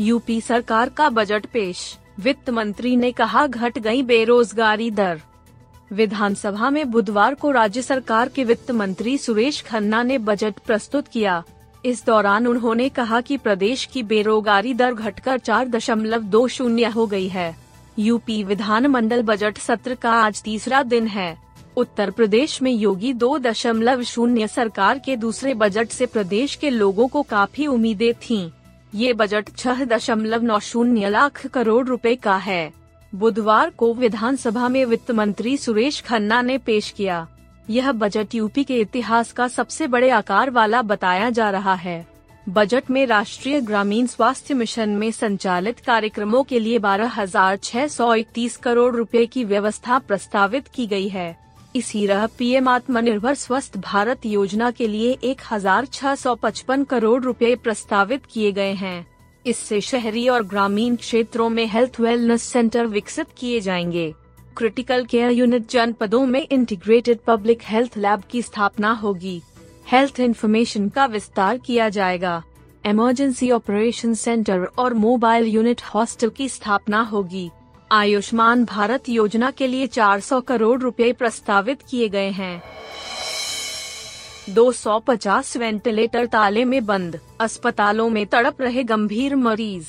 UP सरकार का budget पेश। वित्त मंत्री ने कहा, घट गई बेरोजगारी दर। विधानसभा में बुधवार को राज्य सरकार के वित्त मंत्री सुरेश खन्ना ने बजट प्रस्तुत किया। इस दौरान उन्होंने कहा कि प्रदेश की बेरोजगारी दर घटकर चार दशमलव दो शून्य हो गई है। यूपी विधानमंडल बजट सत्र का आज तीसरा दिन है। उत्तर प्रदेश में योगी दो दशमलव शून्य सरकार के दूसरे बजट से प्रदेश के लोगों को काफ़ी उम्मीदें थीं। ये बजट छह दशमलव नौ शून्य लाख करोड़ रुपए का है। बुधवार को विधानसभा में वित्त मंत्री सुरेश खन्ना ने पेश किया। यह बजट यूपी के इतिहास का सबसे बड़े आकार वाला बताया जा रहा है। बजट में राष्ट्रीय ग्रामीण स्वास्थ्य मिशन में संचालित कार्यक्रमों के लिए बारह हज़ार करोड़ रुपए की व्यवस्था प्रस्तावित की गई है। इसी तरह पीएम आत्मनिर्भर स्वस्थ भारत योजना के लिए 1655 करोड़ रुपए प्रस्तावित किए गए हैं। इससे शहरी और ग्रामीण क्षेत्रों में हेल्थ वेलनेस सेंटर विकसित किए जाएँगे। क्रिटिकल केयर यूनिट जनपदों में इंटीग्रेटेड पब्लिक हेल्थ लैब की स्थापना होगी। हेल्थ इंफॉर्मेशन का विस्तार किया जाएगा। इमरजेंसी ऑपरेशन सेंटर और मोबाइल यूनिट हॉस्टल की स्थापना होगी। आयुष्मान भारत योजना के लिए 400 करोड़ रुपए प्रस्तावित किए गए हैं। 250 वेंटिलेटर ताले में बंद, अस्पतालों में तड़प रहे गंभीर मरीज़।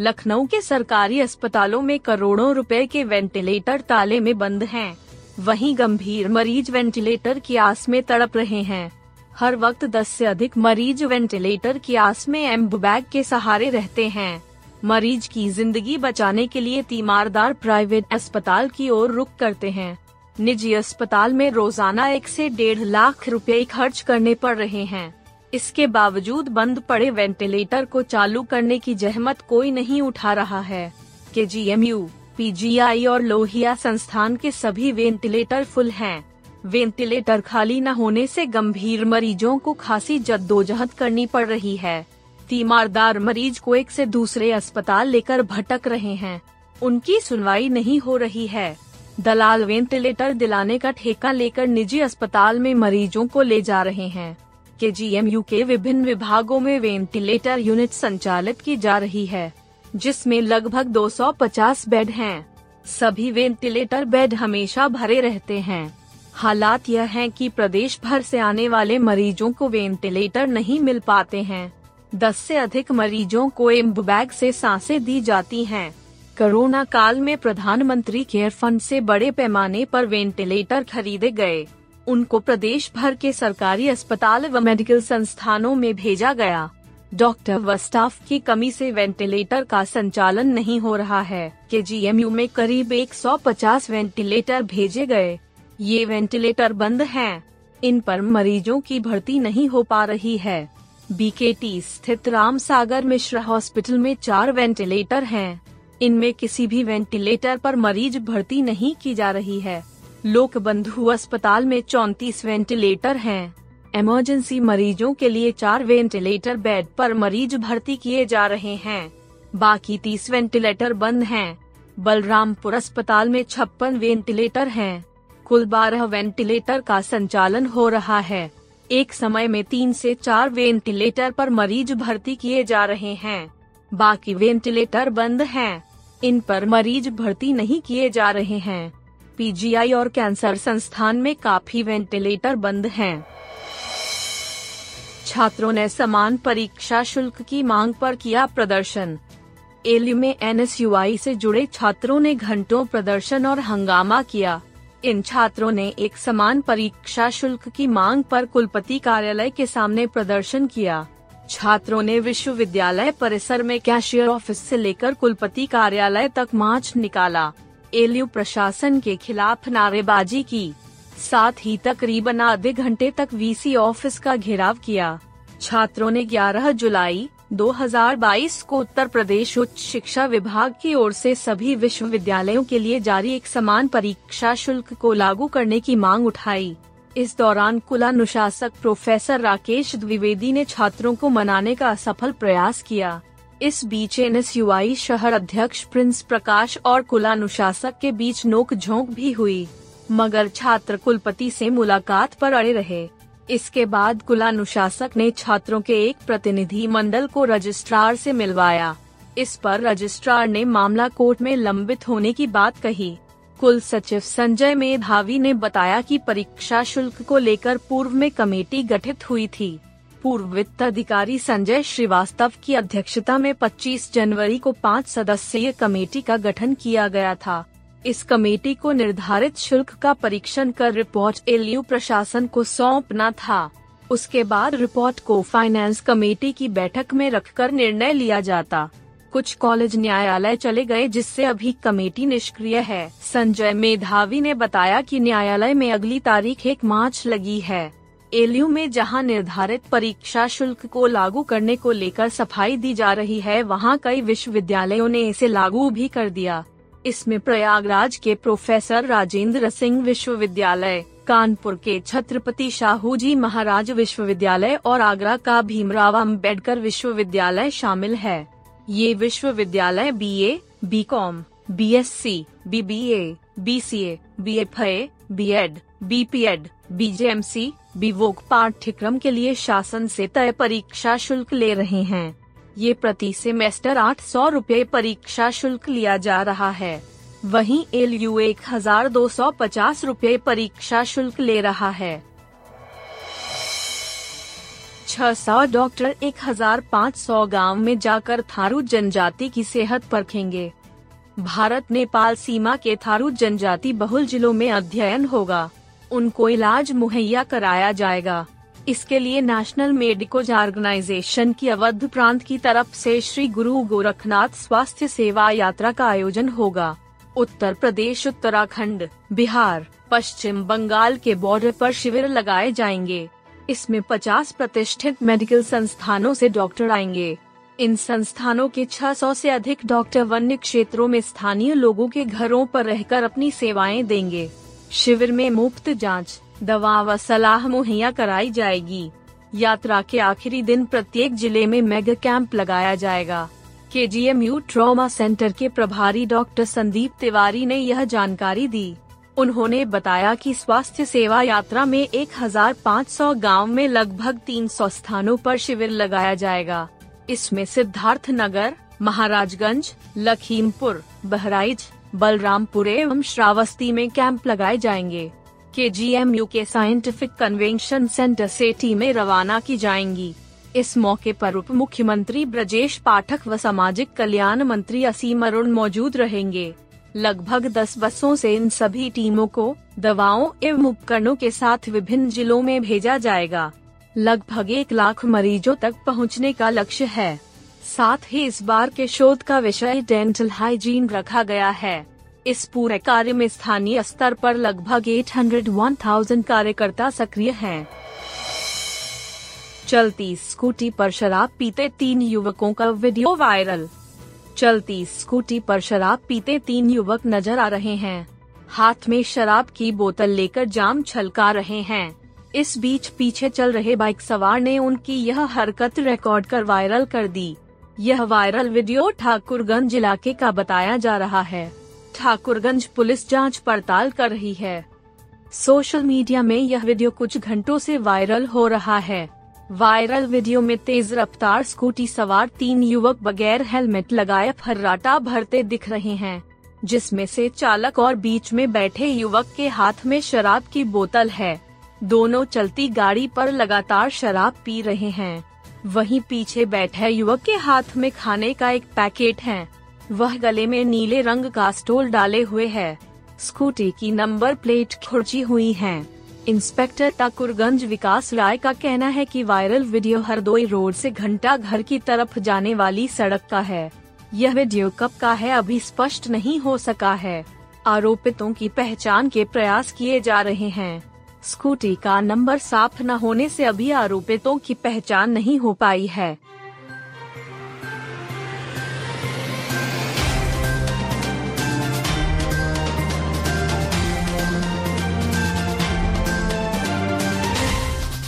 लखनऊ के सरकारी अस्पतालों में करोड़ों रुपए के वेंटिलेटर ताले में बंद हैं। वहीं गंभीर मरीज़ वेंटिलेटर की आस में तड़प रहे हैं। हर वक्त 10 से अधिक मरीज़ वेंटिलेटर की आस में एम्ब बैग के सहारे रहते हैं। मरीज़ की ज़िंदगी बचाने के लिए तीमारदार प्राइवेट अस्पताल की ओर रुख करते हैं। निजी अस्पताल में रोज़ाना एक से डेढ़ लाख रुपए खर्च करने पड़ रहे हैं। इसके बावजूद बंद पड़े वेंटिलेटर को चालू करने की जहमत कोई नहीं उठा रहा है। K G M you PGI और लोहिया संस्थान के सभी वेंटिलेटर फुल हैं। वेंटिलेटर खाली न होने से गंभीर मरीजों को खासी जद्दोजहद करनी पड़ रही है। तीमारदार मरीज़ को एक से दूसरे अस्पताल लेकर भटक रहे हैं। उनकी सुनवाई नहीं हो रही है। दलाल वेंटिलेटर दिलाने का ठेका लेकर निजी अस्पताल में मरीजों को ले जा रहे हैं। के जी एम यू के विभिन्न विभागों में वेंटिलेटर यूनिट संचालित की जा रही है, जिसमें लगभग 250 बेड हैं। सभी वेंटिलेटर बेड हमेशा भरे रहते हैं। हालात यह है कि प्रदेश भर से आने वाले मरीजों को वेंटिलेटर नहीं मिल पाते हैं। दस से अधिक मरीजों को एम्ब बैग से साँसें दी जाती हैं। कोरोना काल में प्रधानमंत्री केयर फंड से बड़े पैमाने पर वेंटिलेटर खरीदे गए। उनको प्रदेश भर के सरकारी अस्पताल व मेडिकल संस्थानों में भेजा गया। डॉक्टर व स्टाफ की कमी से वेंटिलेटर का संचालन नहीं हो रहा है। के जी में करीब 150 वेंटिलेटर भेजे गए। ये वेंटिलेटर बंद हैं। इन पर मरीजों की भर्ती नहीं हो पा रही है। बीकेटी स्थित राम सागर मिश्रा हॉस्पिटल में चार वेंटिलेटर हैं। इनमें किसी भी वेंटिलेटर पर मरीज़ भर्ती नहीं की जा रही है लोक बंधु अस्पताल में चौतीस वेंटिलेटर हैं। इमरजेंसी मरीजों के लिए चार वेंटिलेटर बेड पर मरीज़ भर्ती किए जा रहे हैं बाकी तीस वेंटिलेटर बंद हैं। बलरामपुर अस्पताल में छप्पन वेंटिलेटर हैं। कुल बारह वेंटिलेटर का संचालन हो रहा है एक समय में तीन से चार वेंटिलेटर पर मरीज़ भर्ती किए जा रहे हैं बाकी वेंटिलेटर बंद हैं। इन पर मरीज़ भर्ती नहीं किए जा रहे हैं पीजीआई और कैंसर संस्थान में काफ़ी वेंटिलेटर बंद हैं। छात्रों ने समान परीक्षा शुल्क की मांग पर किया प्रदर्शन एलयू में एन से जुड़े छात्रों ने घंटों प्रदर्शन और हंगामा किया इन छात्रों ने एक समान परीक्षा शुल्क की मांग पर कुलपति कार्यालय के सामने प्रदर्शन किया। छात्रों ने विश्वविद्यालय परिसर में कैशियर ऑफ़िस से लेकर कुलपति कार्यालय तक मार्च निकाला। एलयू प्रशासन के खिलाफ नारेबाजी की। साथ ही तकरीबन आधे घंटे तक वीसी ऑफ़िस का घेराव किया। छात्रों ने 11 जुलाई 2022 को उत्तर प्रदेश उच्च शिक्षा विभाग की ओर से सभी विश्वविद्यालयों के लिए जारी एक समान परीक्षा शुल्क को लागू करने की मांग उठाई। इस दौरान कुलानुशासक प्रोफेसर राकेश द्विवेदी ने छात्रों को मनाने का असफल प्रयास किया। इस बीच एनएसयूआई शहर अध्यक्ष प्रिंस प्रकाश और कुलानुशासक के बीच नोक झोंक भी हुई, मगर छात्र कुलपति से मुलाकात पर अड़े रहे। इसके बाद कुलानुशासक ने छात्रों के एक प्रतिनिधि मंडल को रजिस्ट्रार से मिलवाया। इस पर रजिस्ट्रार ने मामला कोर्ट में लंबित होने की बात कही। कुल सचिव संजय मेधावी ने बताया कि परीक्षा शुल्क को लेकर पूर्व में कमेटी गठित हुई थी। पूर्व वित्त अधिकारी संजय श्रीवास्तव की अध्यक्षता में 25 जनवरी को पाँच सदस्यीय कमेटी का गठन किया गया था। इस कमेटी को निर्धारित शुल्क का परीक्षण कर रिपोर्ट एलयू प्रशासन को सौंपना था। उसके बाद रिपोर्ट को फाइनेंस कमेटी की बैठक में रखकर निर्णय लिया जाता। कुछ कॉलेज न्यायालय चले गए जिससे अभी कमेटी निष्क्रिय है। संजय मेधावी ने बताया कि न्यायालय में अगली तारीख एक मार्च लगी है। एलयू में जहाँ निर्धारित परीक्षा शुल्क को लागू करने को लेकर सफ़ाई दी जा रही है, वहाँ कई विश्वविद्यालयों ने इसे लागू भी कर दिया। इसमें प्रयागराज के प्रोफेसर राजेंद्र सिंह विश्वविद्यालय, कानपुर के छत्रपति शाहू जी महाराज विश्वविद्यालय और आगरा का भीमराव अंबेडकर विश्वविद्यालय शामिल है। ये विश्वविद्यालय B A B Com B S C B B A B C A B F A B Ed B P Ed B J M C B Voc पाठ्यक्रम के लिए शासन से तय परीक्षा शुल्क ले रहे हैं। ये प्रति सेमेस्टर आठ सौ रूपए परीक्षा शुल्क लिया जा रहा है। वहीं एल यू एक हज़ार दो सौ पचास रूपए परीक्षा शुल्क ले रहा है। छह सौ डॉक्टर एक हज़ार पाँच सौ गाँव में जाकर थारू जनजाति की सेहत परखेंगे। भारत, नेपाल सीमा के थारू जनजाति बहुल जिलों में अध्ययन होगा। उनको इलाज मुहैया कराया जाएगा। इसके लिए नेशनल मेडिकोज ऑर्गेनाइजेशन की अवध प्रांत की तरफ़ से श्री गुरु गोरखनाथ स्वास्थ्य सेवा यात्रा का आयोजन होगा। उत्तर प्रदेश उत्तराखंड बिहार पश्चिम बंगाल के बॉर्डर पर शिविर लगाए जाएँगे। इसमें 50 प्रतिष्ठित मेडिकल संस्थानों से डॉक्टर आएँगे। इन संस्थानों के 600 से अधिक डॉक्टर वन्य क्षेत्रों में स्थानीय लोगों के घरों पर रहकर अपनी सेवाएँ देंगे। शिविर में मुफ़्त जाँच, दवा व सलाह मुहैया कराई जाएगी। यात्रा के आखिरी दिन प्रत्येक ज़िले में मेगा कैंप लगाया जाएगा। K G M U trauma centre के प्रभारी डॉक्टर संदीप तिवारी ने यह जानकारी दी। उन्होंने बताया कि स्वास्थ्य सेवा यात्रा में 1500 गाँव में लगभग 300 स्थानों पर शिविर लगाया जाएगा। इसमें सिद्धार्थ नगर, महाराजगंज, लखीमपुर, बहराइच, बलरामपुर एवं श्रावस्ती में कैंप लगाए जाएँगे। के जीएमयू के साइंटिफिक कन्वेंशन सेंटर से टीमें रवाना की जाएँगी। इस मौके पर उप मुख्यमंत्री ब्रजेश पाठक व सामाजिक कल्याण मंत्री असीम अरुण मौजूद रहेंगे। लगभग दस बसों से इन सभी टीमों को दवाओं एवं उपकरणों के साथ विभिन्न जिलों में भेजा जाएगा। लगभग एक लाख मरीजों तक पहुँचने का लक्ष्य है। साथ ही इस बार के शोध का विषय डेंटल हाइजीन रखा गया है। इस पूरे कार्य में स्थानीय स्तर पर लगभग 801,000 कार्यकर्ता सक्रिय हैं। चलती स्कूटी पर शराब पीते तीन युवकों का वीडियो वायरल। चलती स्कूटी पर शराब पीते तीन युवक नज़र आ रहे हैं। हाथ में शराब की बोतल लेकर जाम छलका रहे हैं। इस बीच पीछे चल रहे बाइक सवार ने उनकी यह हरकत रिकॉर्ड कर वायरल कर दी। यह वायरल वीडियो ठाकुरगंज इलाके का बताया जा रहा है। ठाकुरगंज पुलिस जाँच पड़ताल कर रही है। सोशल मीडिया में यह वीडियो कुछ घंटों से वायरल हो रहा है। वायरल वीडियो में तेज रफ्तार, स्कूटी सवार तीन युवक बगैर हेलमेट लगाए फर्राटा भरते दिख रहे हैं, जिसमें से चालक और बीच में बैठे युवक के हाथ में शराब की बोतल है। दोनों चलती गाड़ी पर लगातार शराब पी रहे हैं। वहीं पीछे बैठे युवक के हाथ में खाने का एक पैकेट है। वह गले में नीले रंग का स्टोल डाले हुए है। स्कूटी की नंबर प्लेट खुर्ची हुई है। इंस्पेक्टर ठाकुरगंज विकास राय का कहना है कि वायरल वीडियो हरदोई रोड से घंटा घर की तरफ़ जाने वाली सड़क का है। यह वीडियो कब का है अभी स्पष्ट नहीं हो सका है। आरोपितों की पहचान के प्रयास किए जा रहे हैं। स्कूटी का नंबर साफ़ न होने से अभी आरोपितों की पहचान नहीं हो पाई है।